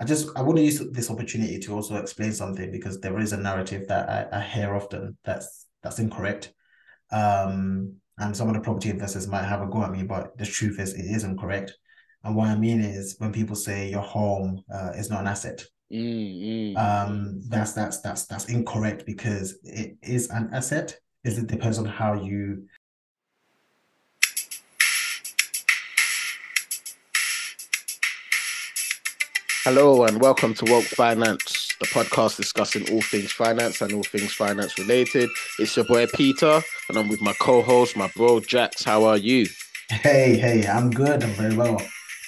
I just I want to use this opportunity to also explain something because there is a narrative that I, I hear often that's that's incorrect. Um, and some of the property investors might have a go at me, but the truth is it is incorrect. And what I mean is when people say your home uh, is not an asset, Mm, mm. um, that's that's that's that's incorrect because it is an asset. Is it depends on how you Hello and welcome to Woke Finance, the podcast discussing all things finance and all things finance related. It's your boy Peter, and I'm with my co-host, my bro Jax. How are you? Hey, hey, I'm good. I'm very well.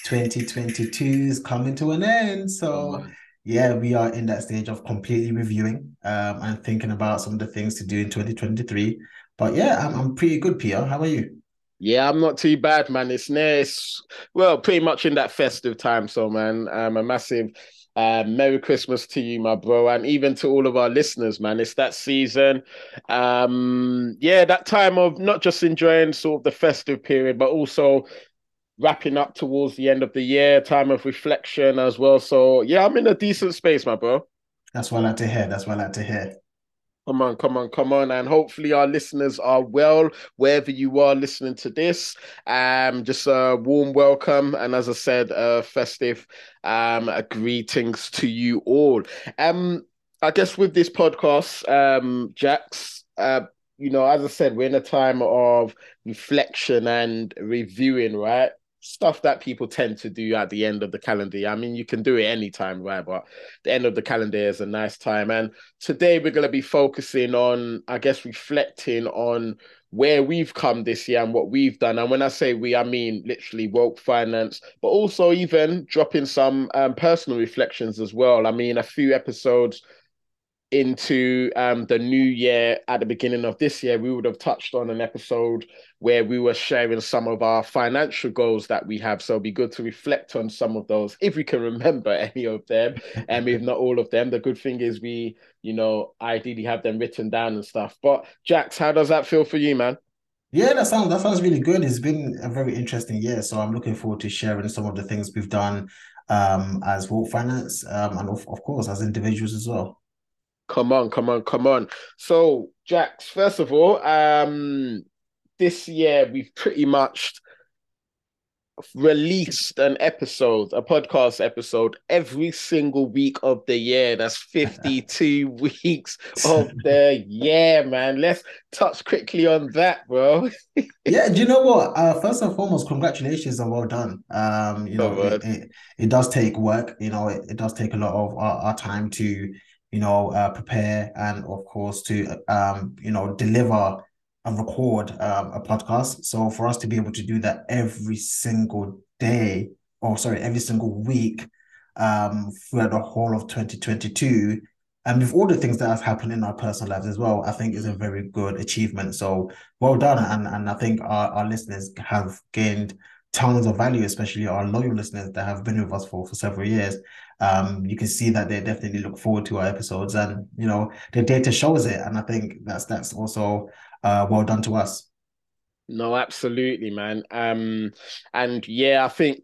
2022 is coming to an end. So, yeah, we are in that stage of completely reviewing um, and thinking about some of the things to do in 2023. But yeah, I'm, I'm pretty good, Peter. How are you? Yeah, I'm not too bad, man. It's nice. Well, pretty much in that festive time. So, man, um, a massive uh, Merry Christmas to you, my bro, and even to all of our listeners, man. It's that season. Um, yeah, that time of not just enjoying sort of the festive period, but also wrapping up towards the end of the year, time of reflection as well. So, yeah, I'm in a decent space, my bro. That's what I like to hear. That's what I like to hear. Come on, come on, come on. And hopefully our listeners are well wherever you are listening to this. Um, just a warm welcome. And as I said, uh festive um greetings to you all. Um, I guess with this podcast, um, Jax, uh, you know, as I said, we're in a time of reflection and reviewing, right? Stuff that people tend to do at the end of the calendar year. I mean, you can do it anytime, right? But the end of the calendar is a nice time. And today we're going to be focusing on, I guess, reflecting on where we've come this year and what we've done. And when I say we, I mean literally woke finance, but also even dropping some um, personal reflections as well. I mean, a few episodes into um, the new year at the beginning of this year, we would have touched on an episode where we were sharing some of our financial goals that we have. So it'd be good to reflect on some of those if we can remember any of them, and if not all of them. The good thing is we, you know, ideally have them written down and stuff. But Jax, how does that feel for you, man? Yeah, that sounds that sounds really good. It's been a very interesting year, so I'm looking forward to sharing some of the things we've done um, as Woke Finance um, and of, of course as individuals as well. Come on, come on, come on. So, Jax, first of all, um, this year we've pretty much released an episode, a podcast episode, every single week of the year. That's 52 weeks of the year, man. Let's touch quickly on that, bro. yeah, do you know what? Uh, first and foremost, congratulations and well done. Um, you know, Oh, it, it, it does take work, you know, it, it does take a lot of our, our time to, you know, uh, prepare and of course to um, you know, deliver and record um, a podcast. So for us to be able to do that every single day, or sorry, every single week, um, throughout the whole of 2022, and with all the things that have happened in our personal lives as well, I think is a very good achievement. So well done, and and I think our, our listeners have gained tons of value, especially our loyal listeners that have been with us for for several years. Um, you can see that they definitely look forward to our episodes, and you know the data shows it, and I think that's that's also uh, well done to us. No, absolutely, man. Um, and yeah, I think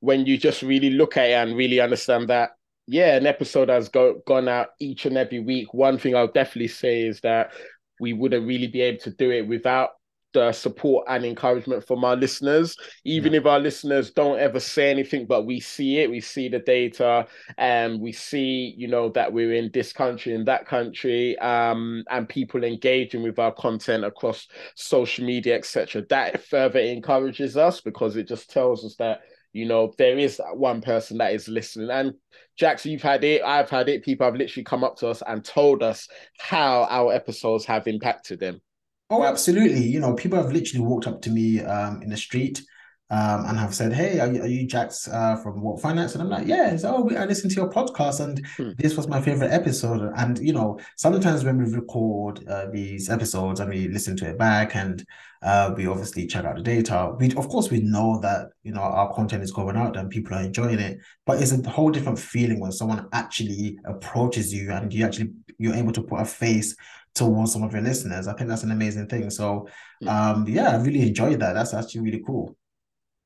when you just really look at it and really understand that, yeah, an episode has go, gone out each and every week. One thing I'll definitely say is that we wouldn't really be able to do it without the support and encouragement from our listeners. Even if our listeners don't ever say anything, but we see it, we see the data, and we see, you know, that we're in this country in that country, um, and people engaging with our content across social media, etc. That further encourages us because it just tells us that you know there is one person that is listening and jackson you've had it i've had it people have literally come up to us and told us how our episodes have impacted them Oh, absolutely. You know, people have literally walked up to me um, in the street um, and have said, "Hey, are you, are you Jax uh, from Woke Finance?" And I'm like, "Yeah." So, oh, I listened to your podcast, and Hmm. this was my favorite episode. And you know, sometimes when we record uh, these episodes and we listen to it back, and uh, we obviously check out the data, we of course we know that you know our content is going out and people are enjoying it. But it's a whole different feeling when someone actually approaches you and you actually you're able to put a face towards some of your listeners. I think that's an amazing thing. So, um, yeah, I really enjoyed that. That's actually really cool.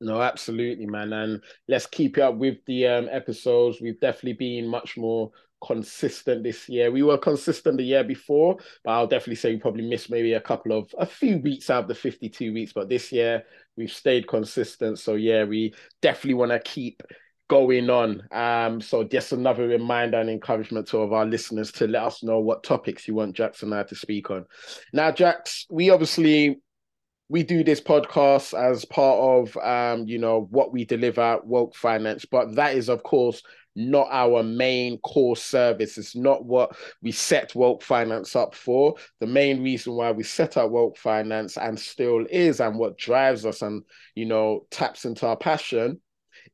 No, absolutely, man. And let's keep it up with the um, episodes. We've definitely been much more consistent this year. We were consistent the year before, but I'll definitely say we probably missed maybe a couple of a few weeks out of the 52 weeks. But this year we've stayed consistent. So yeah, we definitely want to keep going on. Um, so just another reminder and encouragement to all of our listeners to let us know what topics you want Jackson and I to speak on. Now, Jax, we obviously we do this podcast as part of um, you know what we deliver woke finance but that is of course not our main core service it's not what we set woke finance up for the main reason why we set up woke finance and still is and what drives us and you know taps into our passion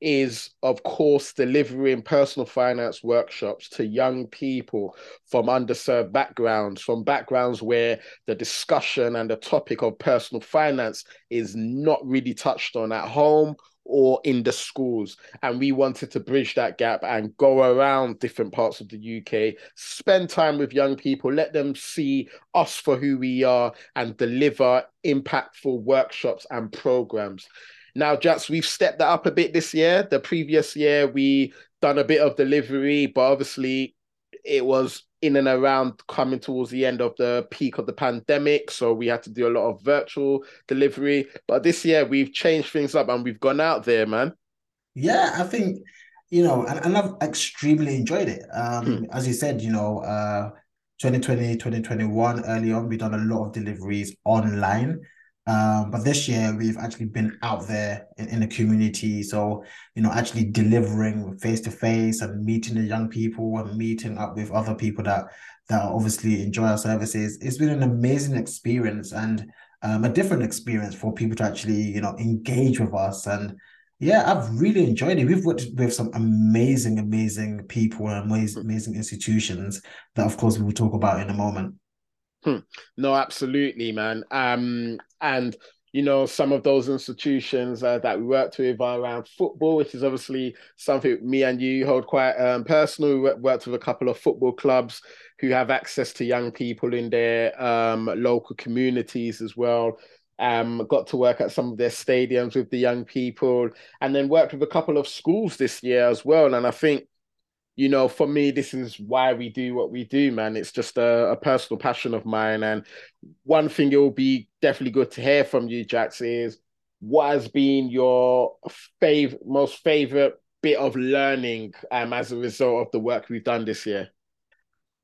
is, of course, delivering personal finance workshops to young people from underserved backgrounds, from backgrounds where the discussion and the topic of personal finance is not really touched on at home or in the schools. And we wanted to bridge that gap and go around different parts of the UK, spend time with young people, let them see us for who we are, and deliver impactful workshops and programs. Now, Jax, we've stepped that up a bit this year. The previous year, we done a bit of delivery, but obviously it was in and around coming towards the end of the peak of the pandemic. So we had to do a lot of virtual delivery. But this year we've changed things up and we've gone out there, man. Yeah, I think, you know, and, and I've extremely enjoyed it. Um, hmm. as you said, you know, uh 2020, 2021, early on, we've done a lot of deliveries online. Um, but this year we've actually been out there in, in the community. So, you know, actually delivering face to face and meeting the young people and meeting up with other people that that obviously enjoy our services. It's been an amazing experience and um, a different experience for people to actually, you know, engage with us. And yeah, I've really enjoyed it. We've worked with some amazing, amazing people and amazing, amazing institutions that, of course, we will talk about in a moment. Hmm. No, absolutely, man. Um, and you know, some of those institutions uh, that we worked with are around football, which is obviously something me and you hold quite um, personal. We worked with a couple of football clubs who have access to young people in their um, local communities as well. Um, got to work at some of their stadiums with the young people, and then worked with a couple of schools this year as well. And I think you know, for me, this is why we do what we do, man. It's just a, a personal passion of mine. And one thing it will be definitely good to hear from you, Jax, is what has been your favorite, most favorite bit of learning um, as a result of the work we've done this year?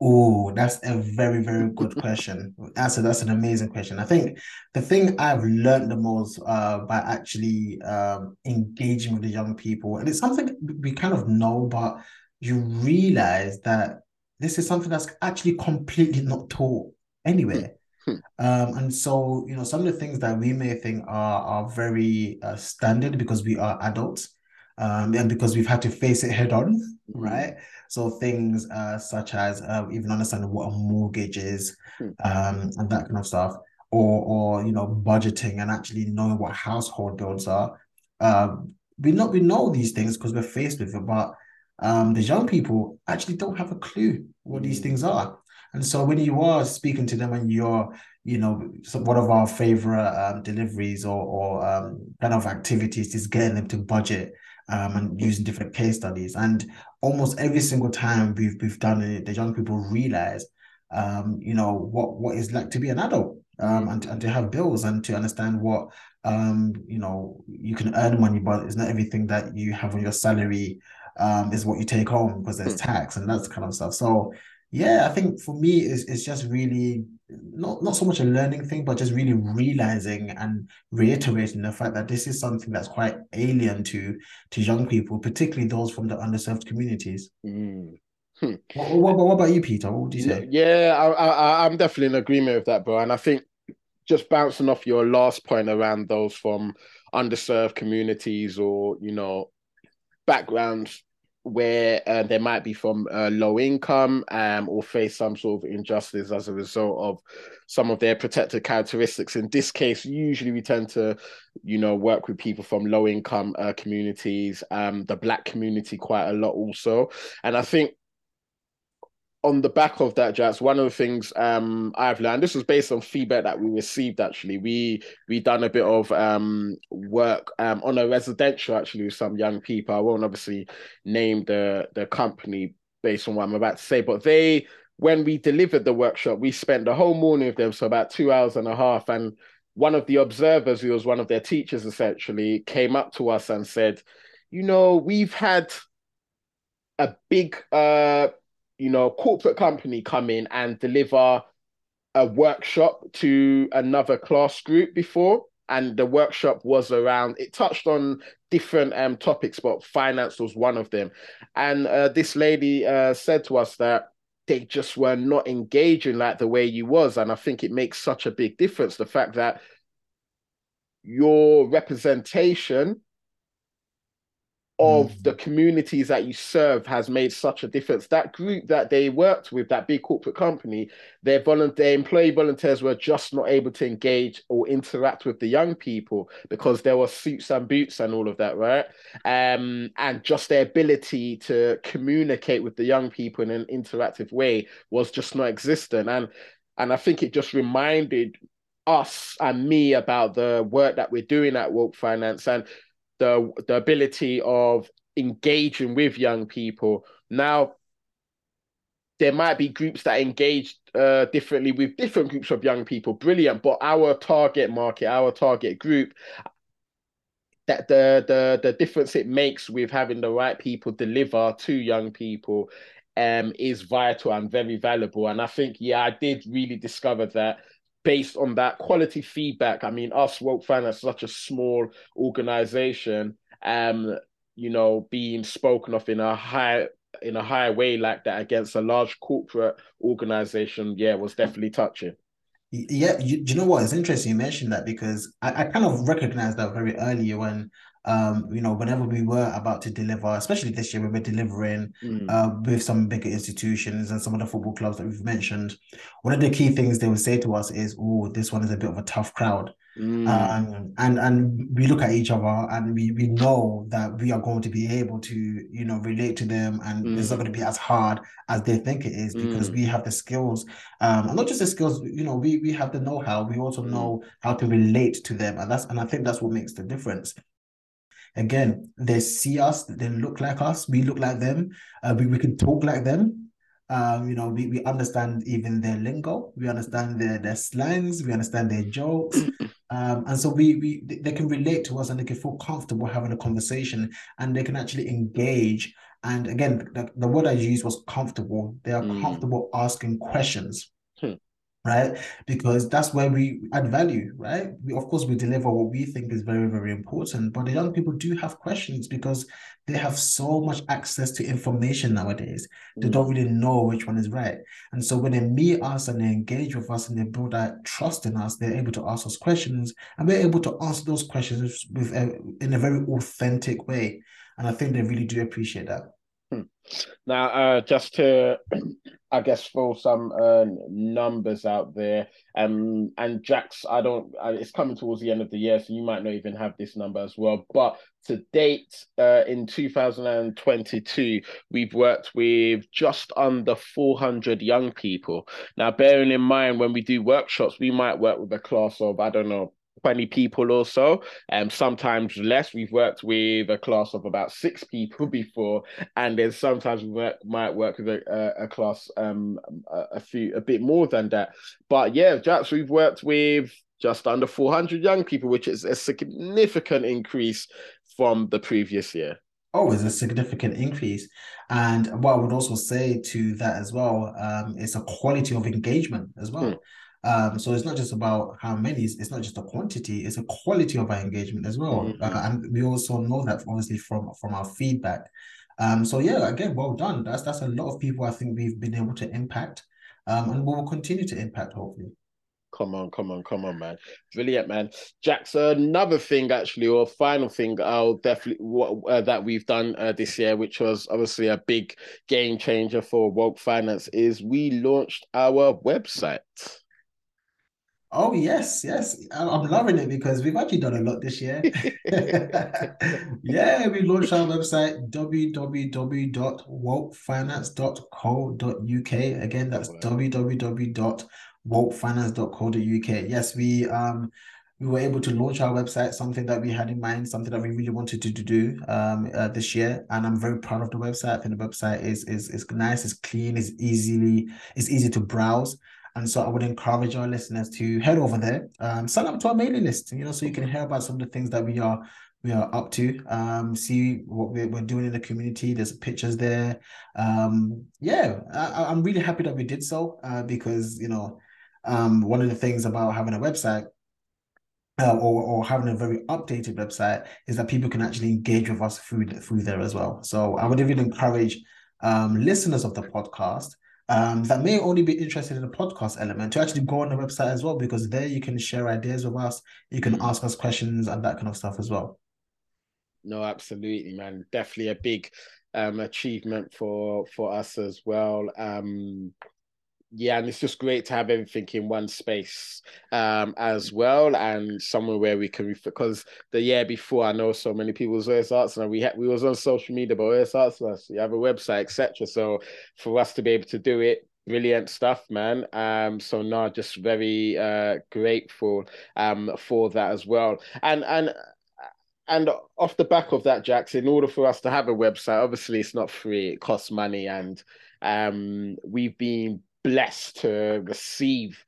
Oh, that's a very, very good question. Answer, that's an amazing question. I think the thing I've learned the most uh, by actually um, engaging with the young people, and it's something we kind of know, but you realize that this is something that's actually completely not taught anywhere. Hmm. hmm. Um, and so, you know, some of the things that we may think are are very uh, standard because we are adults, um, and because we've had to face it head on, hmm. right? So things uh, such as uh, even understanding what a mortgage is, um, and that kind of stuff, or or you know, budgeting and actually knowing what household bills are. Um, we not we know these things because we're faced with it, but um, the young people actually don't have a clue what these things are. And so when you are speaking to them and you're, you know, one of our favorite um, deliveries or, or um, kind of activities is getting them to budget um, and using different case studies. And almost every single time we've we've done it, the young people realize, um, you know, what what it's like to be an adult um, and, and to have bills and to understand what um, you know, you can earn money, but it's not everything that you have on your salary um, is what you take home because there's hmm. tax and that kind of stuff. So yeah, I think for me it's, it's just really not not so much a learning thing, but just really realizing and reiterating the fact that this is something that's quite alien to to young people, particularly those from the underserved communities. Mm. Hmm. What, what, what, about you, Peter? What would you say? Yeah, I, I, I'm definitely in agreement with that, bro. And I think just bouncing off your last point around those from underserved communities or you know backgrounds where uh, they might be from uh, low income um, or face some sort of injustice as a result of some of their protected characteristics. In this case, usually we tend to, you know, work with people from low income uh, communities, um, the black community quite a lot also. And I think on the back of that, Jax, one of the things um, I've learned, this was based on feedback that we received actually. We we done a bit of um, work um, on a residential actually with some young people. I won't obviously name the the company based on what I'm about to say, but they when we delivered the workshop, we spent the whole morning with them, so about two hours and a half. And one of the observers, who was one of their teachers essentially, came up to us and said, you know, we've had a big uh you know, corporate company come in and deliver a workshop to another class group before. And the workshop was around, it touched on different um, topics, but finance was one of them. And uh, this lady uh, said to us that they just were not engaging like the way you was. And I think it makes such a big difference. The fact that your representation of mm. the communities that you serve has made such a difference. That group that they worked with, that big corporate company, their volunteer employee volunteers were just not able to engage or interact with the young people because there were suits and boots and all of that, right? Um, and just their ability to communicate with the young people in an interactive way was just not existent. And and I think it just reminded us and me about the work that we're doing at Woke Finance and the the ability of engaging with young people. Now, there might be groups that engage uh, differently with different groups of young people. Brilliant, but our target market, our target group, that the the the difference it makes with having the right people deliver to young people um is vital and very valuable and i think yeah i did really discover that based on that quality feedback. I mean, us Woke Finance such a small organization, um, you know, being spoken of in a high in a high way like that against a large corporate organization, yeah, was definitely touching. Yeah, you, you know what? It's interesting you mentioned that because I, I kind of recognized that very early when um, you know, whenever we were about to deliver, especially this year, we were delivering mm. uh, with some bigger institutions and some of the football clubs that we've mentioned. One of the key things they would say to us is, "Oh, this one is a bit of a tough crowd," mm. um, and and we look at each other and we we know that we are going to be able to, you know, relate to them, and mm. it's not going to be as hard as they think it is because mm. we have the skills, um, and not just the skills. You know, we we have the know-how. We also mm. know how to relate to them, and that's and I think that's what makes the difference again, they see us, they look like us, we look like them, uh, we, we can talk like them. Um, you know, we, we understand even their lingo, we understand their their slangs, we understand their jokes. Um, and so we we they can relate to us and they can feel comfortable having a conversation and they can actually engage. And again, the, the word I used was comfortable. They are mm. comfortable asking questions. Right? Because that's where we add value, right? We, of course, we deliver what we think is very, very important, but the young people do have questions because they have so much access to information nowadays. They mm. don't really know which one is right. And so when they meet us and they engage with us and they build that trust in us, they're able to ask us questions and we're able to answer those questions with a, in a very authentic way. And I think they really do appreciate that. Hmm. Now, uh, just to, I guess, throw some uh, numbers out there, um, and Jax, I don't, uh, it's coming towards the end of the year, so you might not even have this number as well. But to date, uh, in 2022, we've worked with just under 400 young people. Now, bearing in mind when we do workshops, we might work with a class of, I don't know, 20 people or so, and um, sometimes less. We've worked with a class of about six people before, and then sometimes we work, might work with a, a, a class um a, a, few a bit more than that. But yeah, Jax, we've worked with just under 400 young people, which is a significant increase from the previous year. Oh, it's a significant increase. And what I would also say to that as well, um, is a quality of engagement as well. Hmm. Um, so it's not just about how many, it's not just a quantity, it's a quality of our engagement as well. Mm-hmm. Uh, and we also know that obviously from from our feedback. Um, so yeah, again, well done. That's that's a lot of people I think we've been able to impact. Um, and we will continue to impact hopefully. Come on, come on, come on, man. Brilliant, man. Jackson, another thing actually, or final thing I'll definitely what uh, that we've done uh, this year, which was obviously a big game changer for woke finance, is we launched our website. Oh yes, yes. I'm loving it because we've actually done a lot this year. yeah, we launched our website www.wokefinance.co.uk. Again, that's www.wokefinance.co.uk. Yes, we um we were able to launch our website, something that we had in mind, something that we really wanted to, to do um, uh, this year. And I'm very proud of the website. I think the website is is is nice, it's clean, it's easily it's easy to browse. And so I would encourage our listeners to head over there, um, sign up to our mailing list, you know, so you can hear about some of the things that we are we are up to. Um, see what we're, doing in the community. There's pictures there. Um, yeah, I, am really happy that we did so uh, because you know, um, one of the things about having a website uh, or, or having a very updated website is that people can actually engage with us through through there as well. So I would even encourage um, listeners of the podcast um, that may only be interested in the podcast element to actually go on the website as well, because there you can share ideas with us, you can ask us questions and that kind of stuff as well. No, absolutely, man. Definitely a big um, achievement for for us as well. Um, yeah, and it's just great to have everything in one space um, as well, and somewhere where we can because the year before I know so many people was always asking, we had we was on social media, but asking us, you have a website, etc. So for us to be able to do it, brilliant stuff, man. Um, so no, just very uh grateful um for that as well, and and and off the back of that, Jax, in order for us to have a website, obviously it's not free; it costs money, and um, we've been blessed to receive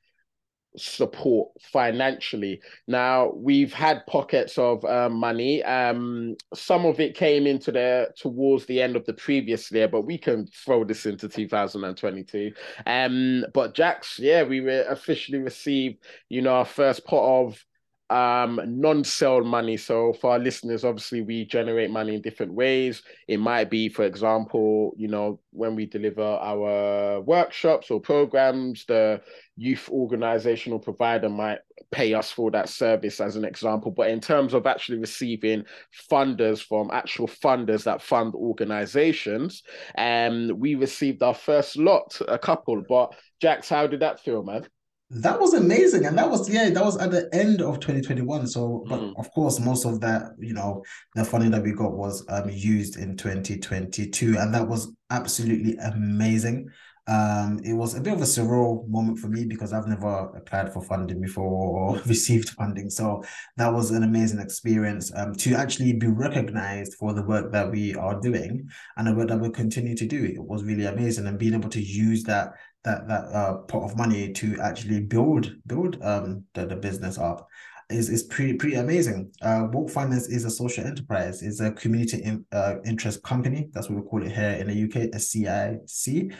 support financially. Now we've had pockets of uh, money. Um, some of it came into the towards the end of the previous year, but we can throw this into 2022. Um, but Jax, yeah, we were officially received, you know, our first pot of um non-sell money. So for our listeners obviously we generate money in different ways. It might be for example you know when we deliver our workshops or programs the youth organizational provider might pay us for that service as an example. But in terms of actually receiving funders from actual funders that fund organizations and um, we received our first lot a couple. But jax how did that feel man that was amazing. And that was, yeah, that was at the end of 2021. So, but mm. of course, most of that, you know, the funding that we got was um, used in 2022. And that was absolutely amazing. Um, it was a bit of a surreal moment for me because I've never applied for funding before or received funding. So that was an amazing experience um, to actually be recognized for the work that we are doing and the work that we continue to do. It was really amazing and being able to use that that that uh, pot of money to actually build build um the, the business up is is pretty pretty amazing. Uh, Woke Finance is a social enterprise. It's a community in, uh, interest company. That's what we call it here in the UK, a CIC.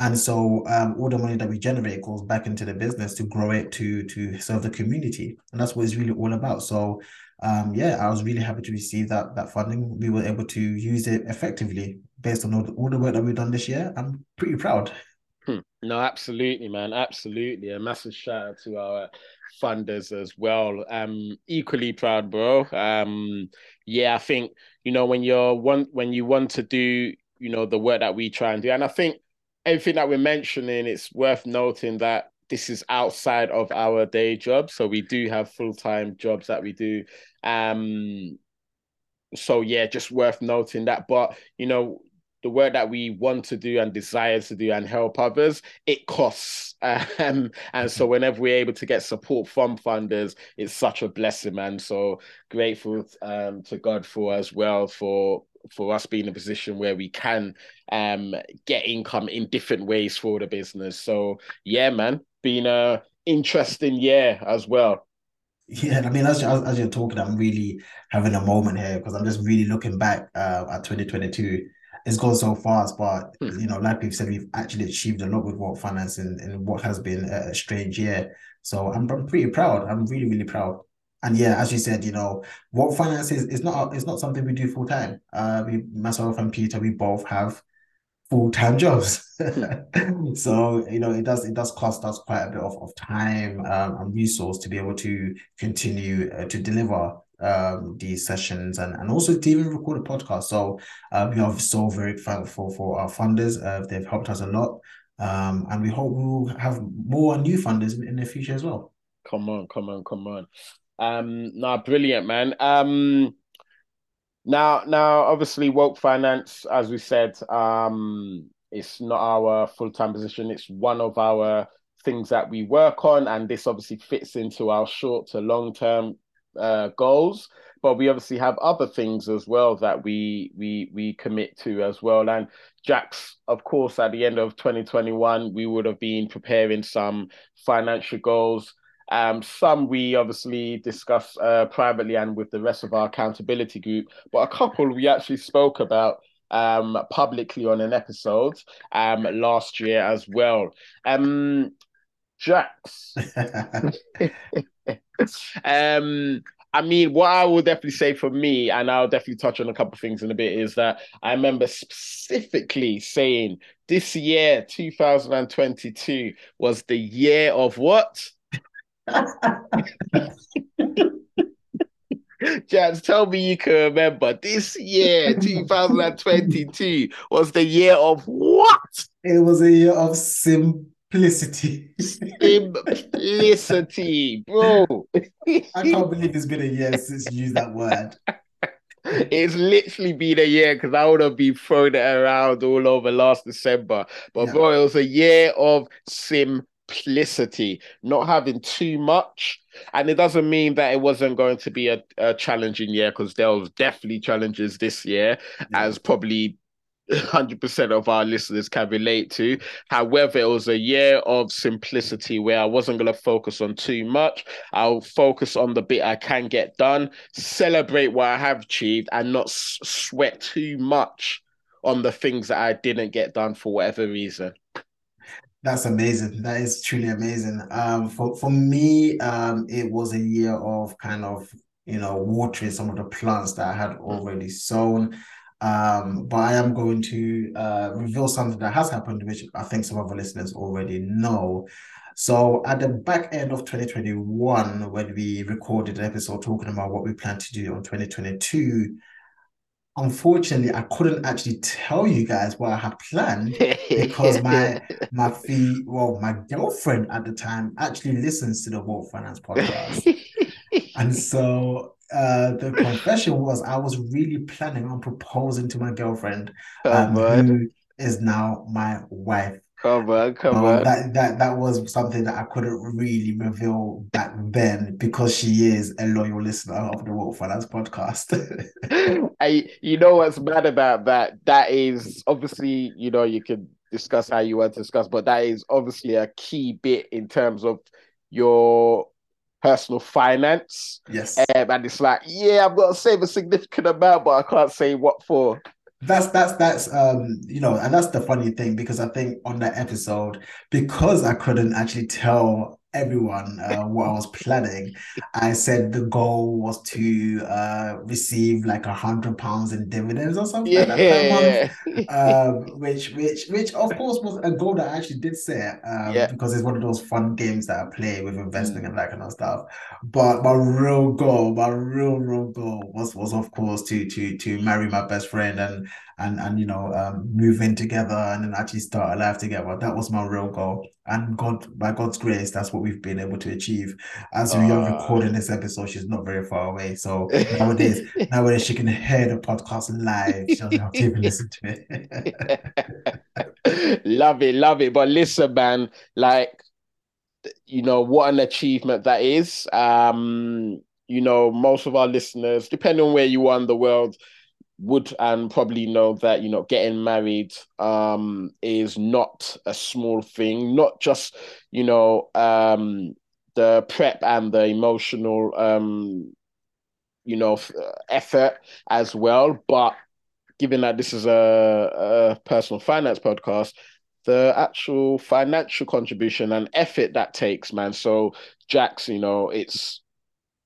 And so um, all the money that we generate goes back into the business to grow it to to serve the community, and that's what it's really all about. So um, yeah, I was really happy to receive that that funding. We were able to use it effectively based on all the, all the work that we've done this year. I'm pretty proud. Hmm. No, absolutely, man. Absolutely. A massive shout out to our funders as well. Um, equally proud, bro. Um, yeah, I think, you know, when you're one when you want to do, you know, the work that we try and do, and I think everything that we're mentioning, it's worth noting that this is outside of our day job. So we do have full-time jobs that we do. Um so yeah, just worth noting that. But you know, the work that we want to do and desire to do and help others, it costs. Um, and so whenever we're able to get support from funders, it's such a blessing, man. So grateful um, to God for as well for for us being in a position where we can um, get income in different ways for the business. So yeah, man, been a interesting year as well. Yeah, I mean, as, as, as you're talking, I'm really having a moment here because I'm just really looking back uh, at 2022 it's gone so fast, but hmm. you know, like we've said, we've actually achieved a lot with Woke Finance in, in what has been a strange year. So I'm, I'm pretty proud. I'm really, really proud. And yeah, as you said, you know, Woke Finance is, is not it's not something we do full time. Uh, we myself and Peter, we both have full time jobs. Hmm. so you know, it does it does cost us quite a bit of, of time um, and resource to be able to continue uh, to deliver um, these sessions and, and also to even record a podcast. So uh, we are so very thankful for our funders. Uh, they've helped us a lot. Um, and we hope we'll have more new funders in, in the future as well. Come on, come on, come on. Um, no, brilliant, man. Um, now, now, obviously, woke finance, as we said, um, it's not our full time position. It's one of our things that we work on, and this obviously fits into our short to long term uh, goals. But we obviously have other things as well that we we we commit to as well. And Jax, of course, at the end of 2021, we would have been preparing some financial goals um, some we obviously discuss uh, privately and with the rest of our accountability group, but a couple we actually spoke about um, publicly on an episode um, last year as well. Um, Jax. um, I mean, what I will definitely say for me, and I'll definitely touch on a couple of things in a bit, is that I remember specifically saying this year, 2022, was the year of what? Jax, tell me you can remember this year, 2022, was the year of what? It was a year of simplicity. Simplicity, bro. I can't believe it's been a year since you used that word. It's literally been a year because I would have been throwing it around all over last December. But yeah. bro, it was a year of simplicity, not having too much. And it doesn't mean that it wasn't going to be a, a challenging year because there was definitely challenges this year, yeah. as probably 100% of our listeners can relate to. However, it was a year of simplicity where I wasn't going to focus on too much. I'll focus on the bit I can get done, celebrate what I have achieved, and not s- sweat too much on the things that I didn't get done for whatever reason. That's amazing. That is truly amazing. Um, for for me, um, it was a year of kind of you know watering some of the plants that I had already sown. Um, but I am going to uh, reveal something that has happened, which I think some of our listeners already know. So at the back end of 2021, when we recorded an episode talking about what we plan to do on 2022, unfortunately, I couldn't actually tell you guys what I had planned because my my fee, well, my girlfriend at the time actually listens to the Woke Finance podcast, and so uh, the confession was I was really planning on proposing to my girlfriend, um, who is now my wife. Come on, come um, on. That that that was something that I couldn't really reveal back then because she is a loyal listener of the Woke Finance podcast. I, you know what's mad about that? That is obviously, you know, you can discuss how you want to discuss, but that is obviously a key bit in terms of your personal finance. Yes. Um, and it's like, yeah, I've got to save a significant amount, but I can't say what for that's that's that's um you know and that's the funny thing because i think on that episode because i couldn't actually tell everyone uh, what I was planning. I said the goal was to uh, receive like a hundred pounds in dividends or something yeah. like month, um, which which which of course was a goal that I actually did set um, yeah. because it's one of those fun games that I play with investing mm. and that kind of stuff. But my real goal, my real real goal was was of course to to to marry my best friend and and and you know um, move in together and then actually start a life together. That was my real goal, and God by God's grace, that's what we've been able to achieve. As we uh, are recording this episode, she's not very far away, so nowadays nowadays she can hear the podcast live. She doesn't have to even listen to it. love it, love it. But listen, man, like you know what an achievement that is. Um, you know, most of our listeners, depending on where you are in the world, would and probably know that you know getting married um is not a small thing not just you know um the prep and the emotional um you know effort as well but given that this is a, a personal finance podcast the actual financial contribution and effort that takes man. So jax you know it's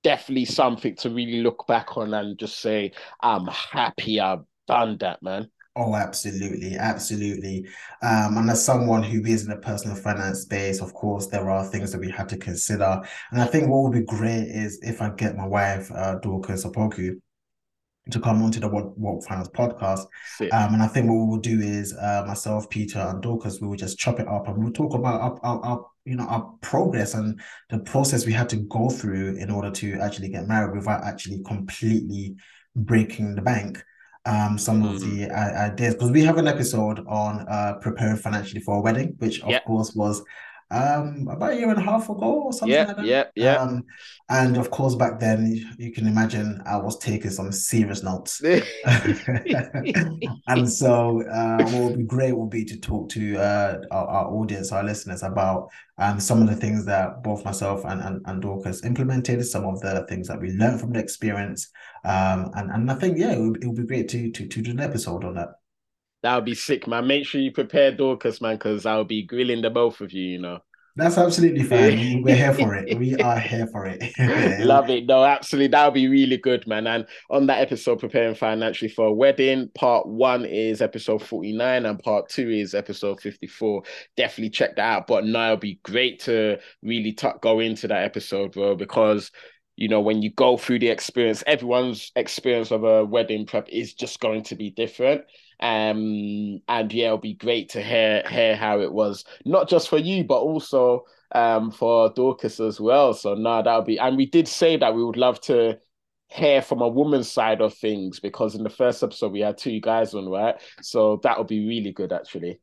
definitely something to really look back on and just say, I'm happy I've done that, man. Oh, absolutely, absolutely. Um, and as someone who is in a personal finance space, of course, there are things that we have to consider. And I think what would be great is if I get my wife, uh, Dorcas Opoku, to come onto the Woke, Woke Finance podcast. Um, and I think what we will do is uh, myself, Peter, and Dorcas, we will just chop it up and we'll talk about our, our, our, you know our progress and the process we had to go through in order to actually get married without actually completely breaking the bank. Um, some mm. of the mm. ideas because we have an episode on uh, preparing financially for a wedding, which of course was um about a year and a half ago or something yeah, like that. Yeah, yeah. Um, and of course, back then you can imagine I was taking some serious notes. and so uh, what would be great would be to talk to uh, our, our, audience, our listeners about um, some of the things that both myself and, and, and Dorcas implemented, some of the things that we learned from the experience. Um, and, and I think, yeah, it would, it would be great to, to, to do an episode on that. That would be sick, man. Make sure you prepare Dorcas, man, because I'll be grilling the both of you, you know. That's absolutely fine. We're here for it. We are here for it. Love it. No, absolutely. That'll be really good, man. And on that episode, Preparing Financially for a Wedding, part one is episode 49 and part two is episode 54. Definitely check that out. But now it'll be great to really t- go into that episode, bro, because you know, when you go through the experience, everyone's experience of a wedding prep is just going to be different. Um, and yeah, it'll be great to hear hear how it was, not just for you, but also um for Dorcas as well. So no, that'll be and we did say that we would love to hear from a woman's side of things because in the first episode we had two guys on, right? So that would be really good actually.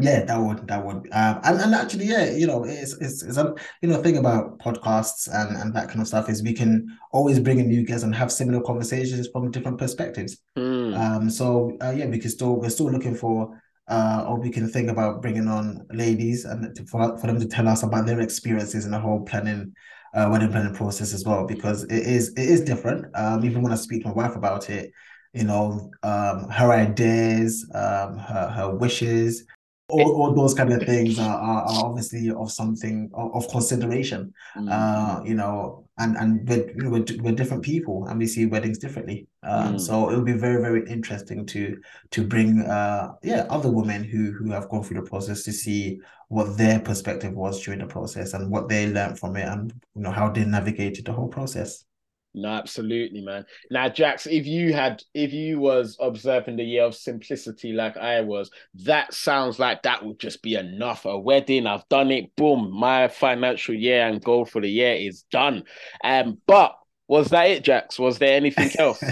Yeah, that would that would um and, and actually yeah, you know, it's it's, it's a you know thing about podcasts and and that kind of stuff is we can always bring in new guests and have similar conversations from different perspectives. Mm. Um so uh, yeah, we can still we're still looking for uh or we can think about bringing on ladies and to, for, for them to tell us about their experiences in the whole planning uh wedding planning process as well because it is it is different. Um even when I speak to my wife about it, you know, um her ideas, um her her wishes all, all those kind of things are, are, are obviously of something of, of consideration mm-hmm. uh you know and and we're, we're, we're different people and we see weddings differently um mm. so it'll be very very interesting to to bring uh yeah other women who who have gone through the process to see what their perspective was during the process and what they learned from it and you know how they navigated the whole process no, absolutely, man. Now, Jax, if you had, if you was observing the year of simplicity like I was, that sounds like that would just be enough. A wedding, I've done it. Boom, my financial year and goal for the year is done. Um, but was that it, Jax? Was there anything else?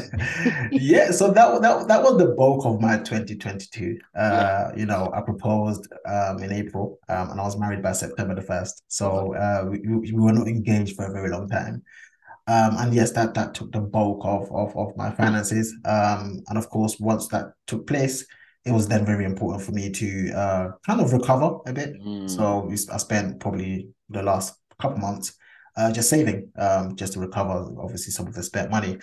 yeah, so that that that was the bulk of my 2022. Uh, yeah. you know, I proposed um in April, um, and I was married by September the first. So uh, we, we were not engaged for a very long time. Um, and yes, that that took the bulk of of, of my finances. Um, and of course, once that took place, it was then very important for me to uh, kind of recover a bit. Mm. So I spent probably the last couple months uh, just saving, um, just to recover obviously some of the spent money.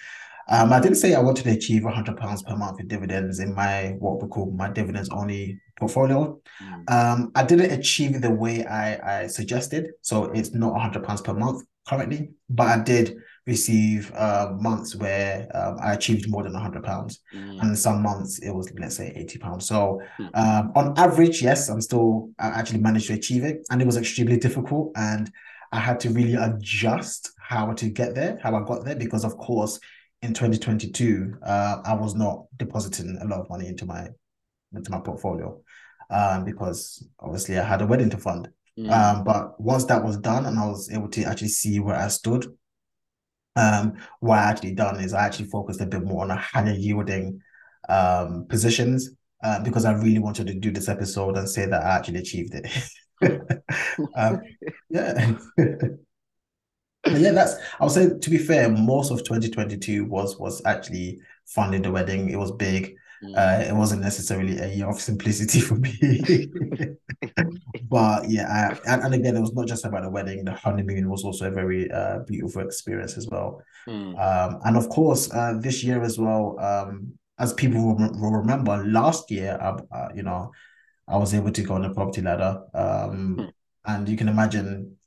Um, I didn't say I wanted to achieve hundred pounds per month in dividends in my what we call my dividends only portfolio. Mm. Um, I didn't achieve it the way I I suggested, so it's not hundred pounds per month currently, but I did receive uh, months where um, I achieved more than 100 pounds, mm. and some months it was let's say 80 pounds. So mm. um, on average, yes, I'm still I actually managed to achieve it, and it was extremely difficult, and I had to really adjust how to get there, how I got there, because of course in 2022 uh, I was not depositing a lot of money into my into my portfolio um, because obviously I had a wedding to fund. Mm. Um, but once that was done and I was able to actually see where I stood, um, what I actually done is I actually focused a bit more on a higher yielding um, positions uh, because I really wanted to do this episode and say that I actually achieved it. um, yeah. yeah, that's. I would say to be fair, most of 2022 was was actually funding the wedding. It was big. Mm. Uh, it wasn't necessarily a year of simplicity for me. but yeah, I, and, and again, it was not just about the wedding. The honeymoon was also a very uh, beautiful experience as well. Mm. Um, and of course, uh, this year as well, um, as people will, will remember, last year, uh, uh, you know, I was able to go on the property ladder. Um, mm. And you can imagine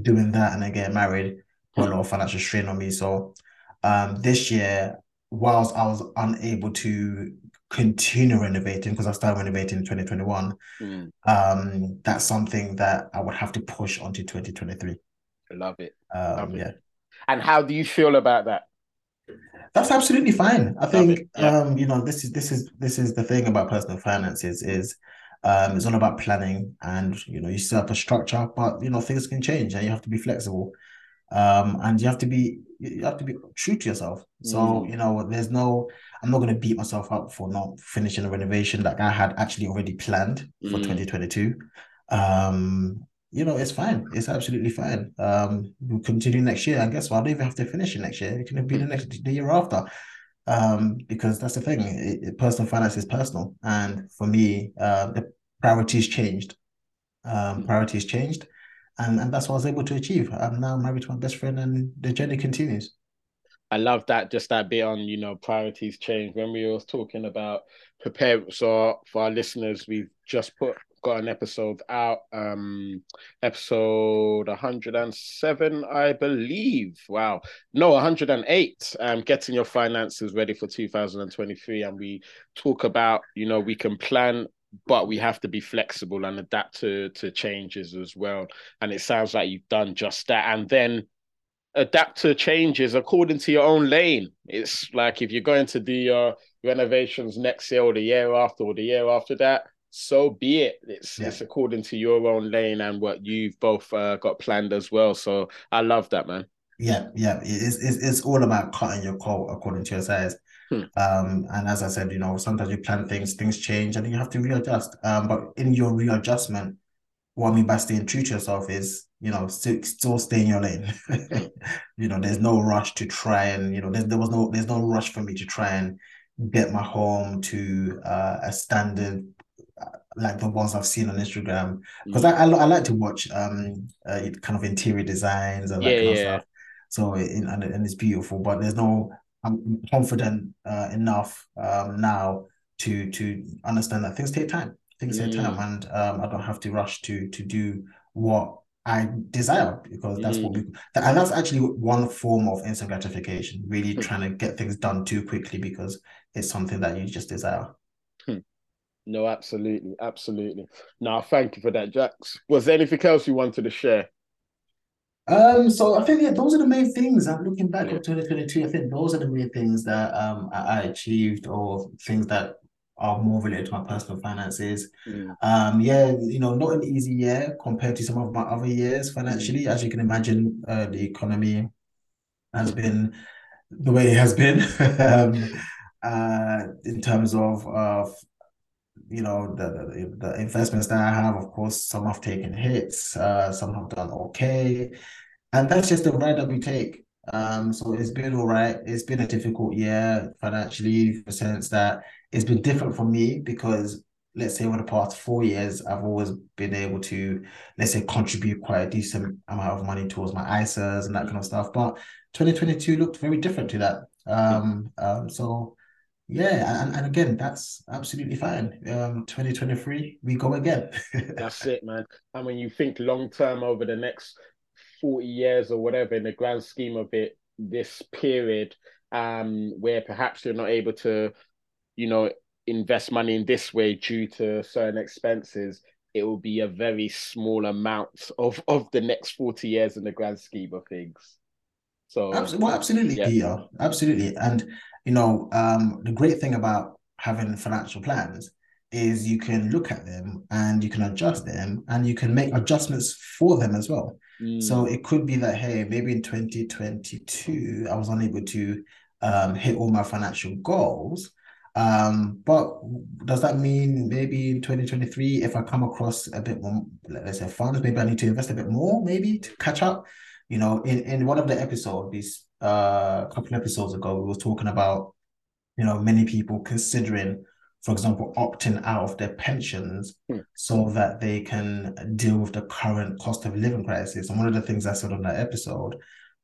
doing that and then getting married put a lot of financial strain on me. So um, this year, whilst I was unable to continue renovating because I started renovating in 2021. Mm. Um, that's something that I would have to push onto 2023. I love it. Um, love it. Yeah. And how do you feel about that? That's absolutely fine. I think yeah. um, you know, this is this is this is the thing about personal finances is um, it's all about planning and you know, you set up a structure, but you know, things can change and you have to be flexible. Um, and you have to be you have to be true to yourself. So, mm. you know, there's no I'm not gonna beat myself up for not finishing a renovation that I had actually already planned for mm. 2022. Um, you know, it's fine. It's absolutely fine. Um, we'll continue next year. I guess well, I don't even have to finish it next year. It can be the next the year after. Um, because that's the thing. It, it, personal finance is personal, and for me, uh, the priorities changed. Um, priorities changed, and and that's what I was able to achieve. I'm now married to my best friend, and the journey continues. I love that just that bit on you know priorities change when we were talking about prepare so for our listeners we've just put got an episode out, um, episode 107, I believe. Wow. No, 108. Um, getting your finances ready for 2023. And we talk about, you know, we can plan but we have to be flexible and adapt to to changes as well. And it sounds like you've done just that. And then adapt to changes according to your own lane. It's like if you're going to do your renovations next year or the year after or the year after that, so be it. It's yeah. it's according to your own lane and what you've both uh, got planned as well. So I love that, man. Yeah, yeah. It's it's, it's all about cutting your coat according to your size. Hmm. Um, and as I said, you know, sometimes you plan things, things change, and you have to readjust. Um, but in your readjustment, what I mean by staying true to yourself is, you know, still, still stay in your lane. You know, there's no rush to try and, you know, there was no there's no rush for me to try and get my home to uh, a standard like the ones I've seen on Instagram because mm. I, I, I like to watch um uh, kind of interior designs and that yeah, kind of stuff. So it, and, and it's beautiful, but there's no I'm confident uh, enough um now to to understand that things take time. Things mm. take time, mm. and um I don't have to rush to to do what I desire because that's mm. what we and that's actually one form of instant gratification. Really trying to get things done too quickly because it's something that you just desire. No, absolutely, absolutely. Now, thank you for that, Jax. Was there anything else you wanted to share? Um, so I think yeah, those are the main things. I'm looking back yeah. at 2022. I think those are the main things that um I, achieved or things that are more related to my personal finances. Mm. Um, yeah, you know, not an easy year compared to some of my other years financially. Mm. As you can imagine, uh, the economy has been the way it has been. um, uh, in terms of uh, you know the, the, the investments that I have, of course, some have taken hits, uh, some have done okay, and that's just the ride that we take. Um, so it's been all right. It's been a difficult year financially, in the sense that it's been different for me because let's say over the past four years, I've always been able to, let's say, contribute quite a decent amount of money towards my ISAs and that kind of stuff. But 2022 looked very different to that. Um, um, so yeah, and, and again, that's absolutely fine. Um, 2023, we go again. that's it, man. And when you think long term over the next 40 years or whatever, in the grand scheme of it, this period um where perhaps you're not able to, you know, invest money in this way due to certain expenses, it will be a very small amount of of the next 40 years in the grand scheme of things. So absolutely, well, absolutely, yeah. Peter. Absolutely. And you know, um, the great thing about having financial plans is you can look at them and you can adjust them and you can make adjustments for them as well. Mm. So it could be that, hey, maybe in 2022, I was unable to um, hit all my financial goals. Um, but does that mean maybe in 2023, if I come across a bit more, let's say funds, maybe I need to invest a bit more, maybe to catch up? You know, in, in one of the episodes, uh, a couple episodes ago, we were talking about, you know, many people considering, for example, opting out of their pensions mm. so that they can deal with the current cost of living crisis. And one of the things I said on that episode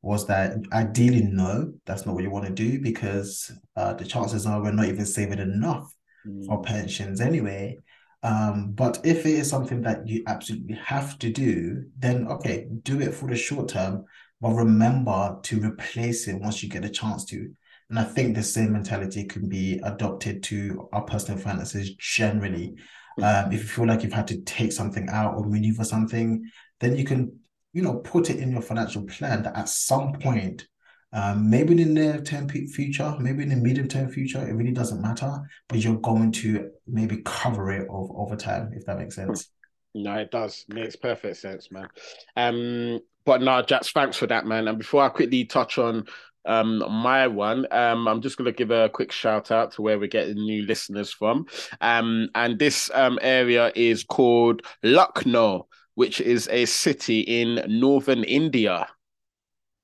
was that ideally, no, that's not what you want to do because uh, the chances are we're not even saving enough mm. for pensions anyway. Um, but if it is something that you absolutely have to do, then okay, do it for the short term but remember to replace it once you get a chance to. And I think the same mentality can be adopted to our personal finances generally. Hmm. Um, if you feel like you've had to take something out or maneuver something, then you can, you know, put it in your financial plan that at some point Um, maybe in the near term future, maybe in the medium term future, it really doesn't matter, but you're going to maybe cover it over, over time, if that makes sense. No, it does. Makes perfect sense, man. Um, but no, Jax, thanks for that, man. And before I quickly touch on um my one um i'm just going to give a quick shout out to where we're getting new listeners from um and this um area is called lucknow which is a city in northern india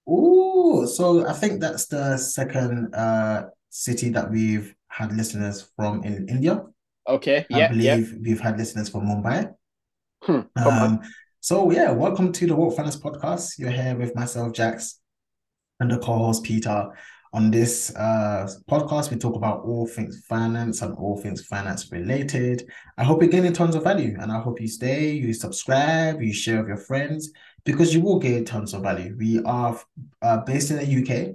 Oh, so I think that's the second uh city that we've had listeners from in India. Okay. I Yeah. Yeah. believe we've had listeners from Mumbai. Hmm. Um, so yeah, welcome to the Woke Finance Podcast. You're here with myself, Jax, and the co-host Peter. On this uh podcast, we talk about all things finance and all things finance related. I hope you're getting tons of value, and I hope you stay, you subscribe, you share with your friends, because you will gain tons of value. We are uh, based in the UK,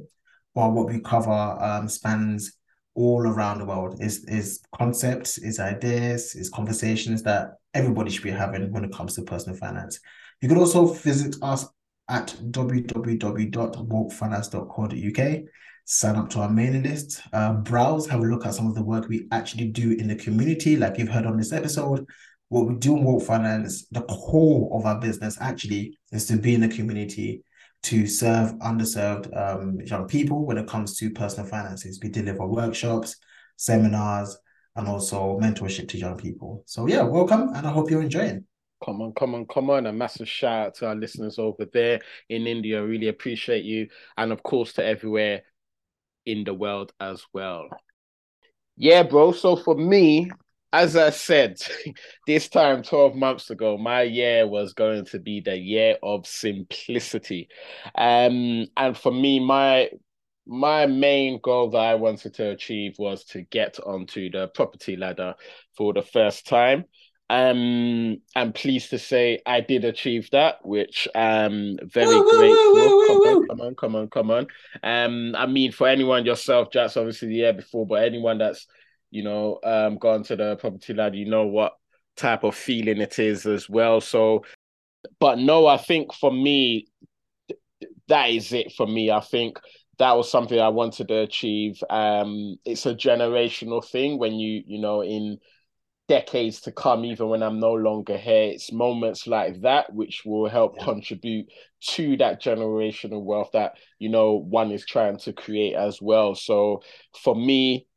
but what we cover um, spans all around the world. Is is concepts, is ideas, is conversations that everybody should be having when it comes to personal finance. You can also visit us at www.wokefinance.co.uk. Sign up to our mailing list, uh, browse, have a look at some of the work we actually do in the community, like you've heard on this episode. What we do in Woke Finance, the core of our business actually is to be in the community to serve underserved um, young people when it comes to personal finances. We deliver workshops, seminars, and also mentorship to young people. So yeah, welcome, and I hope you're enjoying. Come on, come on, come on. A massive shout out to our listeners over there in India. Really appreciate you. And of course, to everywhere in the world as well. Yeah, bro. So for me, as I said, this time 12 months ago, my year was going to be the year of simplicity. Um, and for me, my my main goal that I wanted to achieve was to get onto the property ladder for the first time. Um, I'm pleased to say I did achieve that, which um very Woo, grateful. woo, woo, Come on, come on, come on, come on. Um, I mean, for anyone yourself, Jax obviously the year before, but anyone that's you know um gone to the property ladder, you know what type of feeling it is as well. So, but no, I think for me, that is it for me. I think that was something I wanted to achieve. Um, it's a generational thing when you, you know, in decades to come, even when I'm no longer here, it's moments like that which will help Yeah. contribute to that generational wealth that, you know, one is trying to create as well. So for me,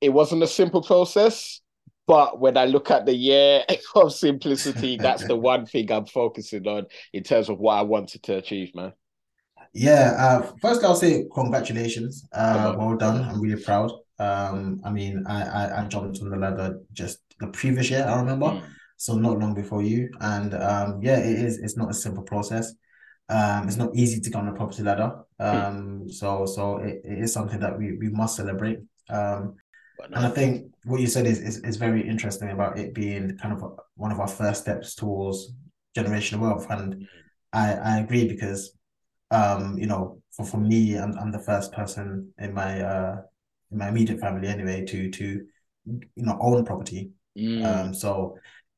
it wasn't a simple process. But when I look at the year of simplicity, that's the one thing I'm focusing on in terms of what I wanted to achieve, man. Yeah, uh, first I'll say congratulations. Uh, well done. I'm really proud. Um, I mean, I, I I jumped on the ladder just the previous year, I remember, Mm, so not long before you. And um, yeah, it is. It's not a simple process. Um, it's not easy to get on the property ladder. Um, so so it, it is something that we we must celebrate. Um, and I think what you said is, is is very interesting about it being kind of one of our first steps towards generational wealth. And I I agree because um, you know, for, for me, I'm I'm the first person in my uh in my immediate family anyway to to you know own property. Mm, Um, so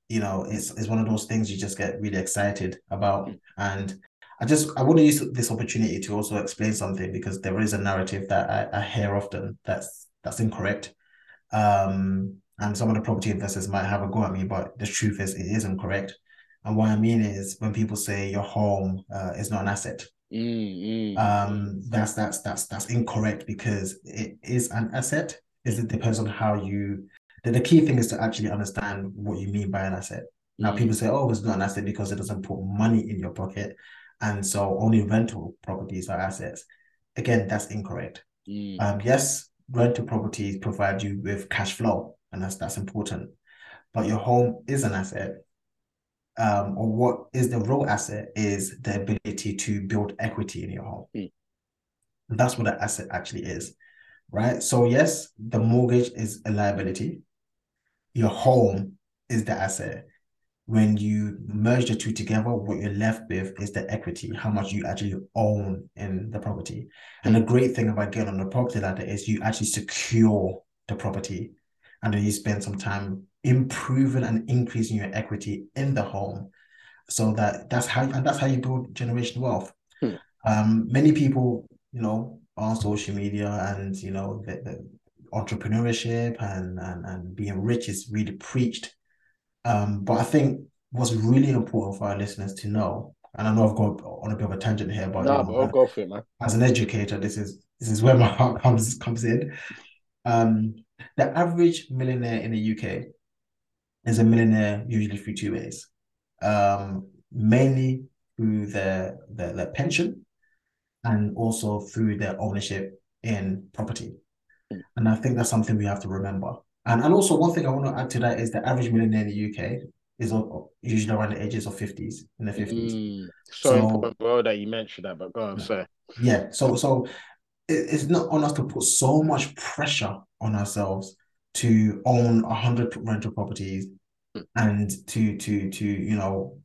you know, it's it's one of those things you just get really excited about. And I just I want to use this opportunity to also explain something because there is a narrative that I, I hear often that's that's incorrect. Um, and some of the property investors might have a go at me, but the truth is it is incorrect. And what I mean is when people say your home uh, is not an asset, mm, mm, um, that's that's that's that's incorrect because it is an asset. Is it depends on how you. The, the key thing is to actually understand what you mean by an asset. Now, mm, people say, "Oh, it's not an asset because it doesn't put money in your pocket," and so only rental properties are assets. Again, that's incorrect. mm, Um, yes, rental properties provide you with cash flow, and that's that's important. But your home is an asset. Um, or what is the real asset is the ability to build equity in your home. Mm. That's what an asset actually is, right? So yes, the mortgage is a liability. Your home is the asset. When you merge the two together, what you're left with is the equity, how much you actually own in the property. And the great thing about getting on the property ladder is you actually secure the property and then you spend some time improving and increasing your equity in the home so that that's how and that's how you build generation wealth Hmm. um many people you know, on social media and you know the, the entrepreneurship and, and and being rich is really preached. Um, but I think what's really important for our listeners to know, and I know I've got on a bit of a tangent here, but no, you know, I'll go for it, man. As an educator, this is this is where my heart comes comes in. Um, the average millionaire in the UK is a millionaire usually through two ways. Um, mainly through their, their their pension and also through their ownership in property. And I think that's something we have to remember. And and also one thing I want to add to that is the average millionaire in the UK is usually around the ages of 50s in the 50s. Mm, so, so bro, that you mentioned that, but go on, yeah. Yeah. So so it's not on us to put so much pressure on ourselves to own a hundred rental properties and to to to you know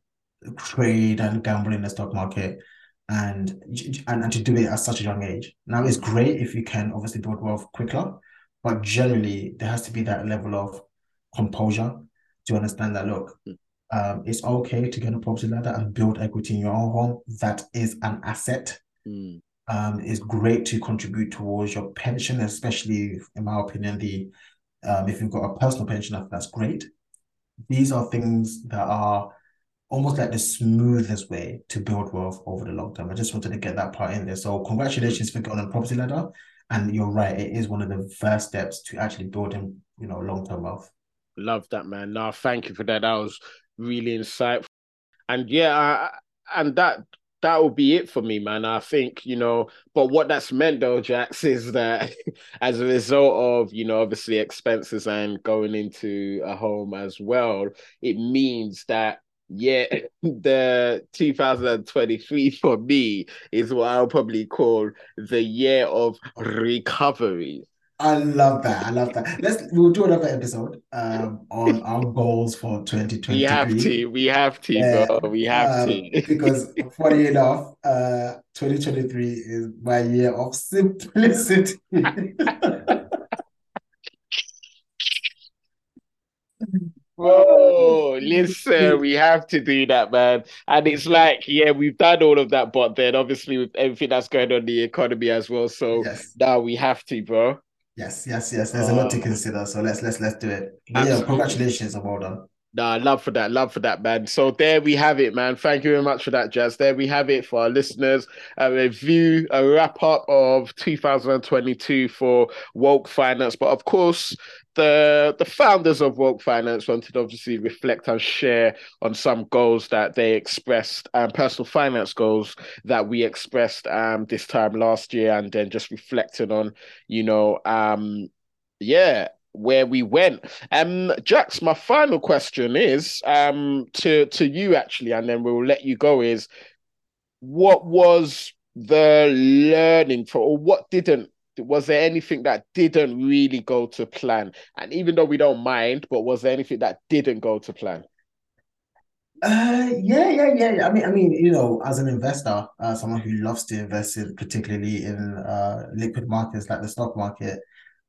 trade and gamble in the stock market and, and and to do it at such a young age. Now it's great if you can obviously build wealth quicker, but generally there has to be that level of composure to understand that look, um, it's okay to get a property ladder and build equity in your own home. That is an asset. Mm. Um, it's great to contribute towards your pension, especially in my opinion, the um, if you've got a personal pension, that's great. These are things that are almost like the smoothest way to build wealth over the long term. I just wanted to get that part in there. So congratulations for getting on a property ladder. And you're right, it is one of the first steps to actually building, you know, long term wealth. Love that, man. No, thank you for that. That was really insightful. And yeah, and that that will be it for me, man. I think, you know, but what that's meant though, Jax, is that as a result of, you know, obviously expenses and going into a home as well, it means that yeah, the 2023 for me is what I'll probably call the year of recovery. I love that. I love that. Let's we'll do another episode um on our goals for 2023. We have to, we have to, uh, bro. We have um, to. because funny enough, uh 2023 is my year of simplicity. Oh, listen, we have to do that, man. And it's like, yeah, we've done all of that, but then obviously with everything that's going on in the economy as well. So yes. now we have to, bro. Yes, yes, yes. There's a lot to oh. consider. So let's let's let's do it. yeah, congratulations and well done. Nah, love for that, love for that, man. So there we have it, man. Thank you very much for that, Jax. There we have it for our listeners. A review, a wrap up of 2022 for Woke Finance. But of course, the the founders of Woke Finance wanted to obviously reflect and share on some goals that they expressed, um, personal finance goals that we expressed um this time last year, and then just reflecting on, you know, um, yeah, where we went. Um, Jax, my final question is um to to you actually, and then we'll let you go. Is what was the learning for, or what didn't? Was there anything that didn't really go to plan? And even though we don't mind, but was there anything that didn't go to plan? Uh, yeah, yeah, yeah. I mean, I mean, you know, as an investor, uh, someone who loves to invest in, particularly in uh liquid markets like the stock market,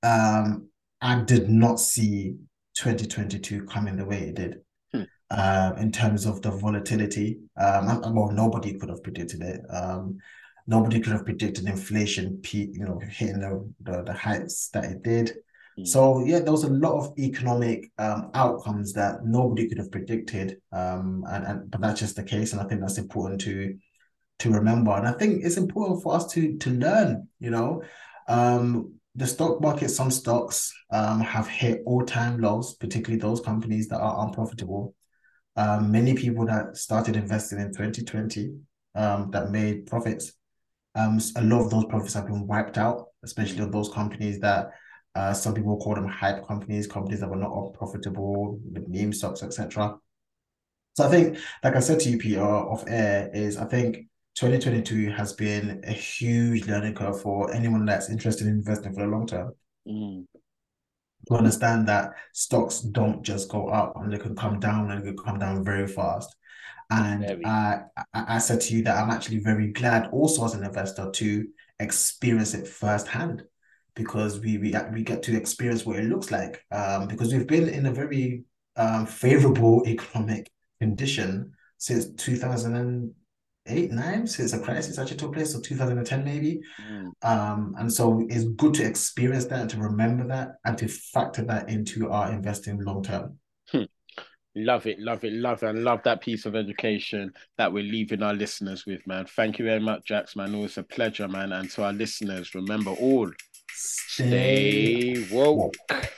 um, I did not see 2022 coming the way it did. Hmm. Uh, in terms of the volatility, um, well, nobody could have predicted it. Um, nobody could have predicted inflation peak, you know, hitting the, the, the heights that it did. Hmm. So yeah, there was a lot of economic um, outcomes that nobody could have predicted, um, and, and but that's just the case, and I think that's important to to remember. And I think it's important for us to to learn. You know, um, the stock market, some stocks um, have hit all time lows, particularly those companies that are unprofitable. Um, many people that started investing in 2020 um, that made profits, um, a lot of those profits have been wiped out, especially on those companies that uh, some people call them hype companies, companies that were not profitable, the meme stocks, etc. So I think, like I said to you, Peter, off air, is I think 2022 has been a huge learning curve for anyone that's interested in investing for the long term. Mm. To understand that stocks don't just go up and they can come down and they can come down very fast. And I, I said to you that I'm actually very glad also as an investor to experience it firsthand because we we, we get to experience what it looks like um, because we've been in a very um, favorable economic condition since 2000 eight, nine since the crisis actually took place, so 2010 maybe. Mm. Um, and so it's good to experience that and to remember that and to factor that into our investing long term. Hmm. Love it, love it, love it, and love that piece of education that we're leaving our listeners with, man. Thank you very much, Jax, man. Always a pleasure, man. And to our listeners, remember all stay, stay woke. woke.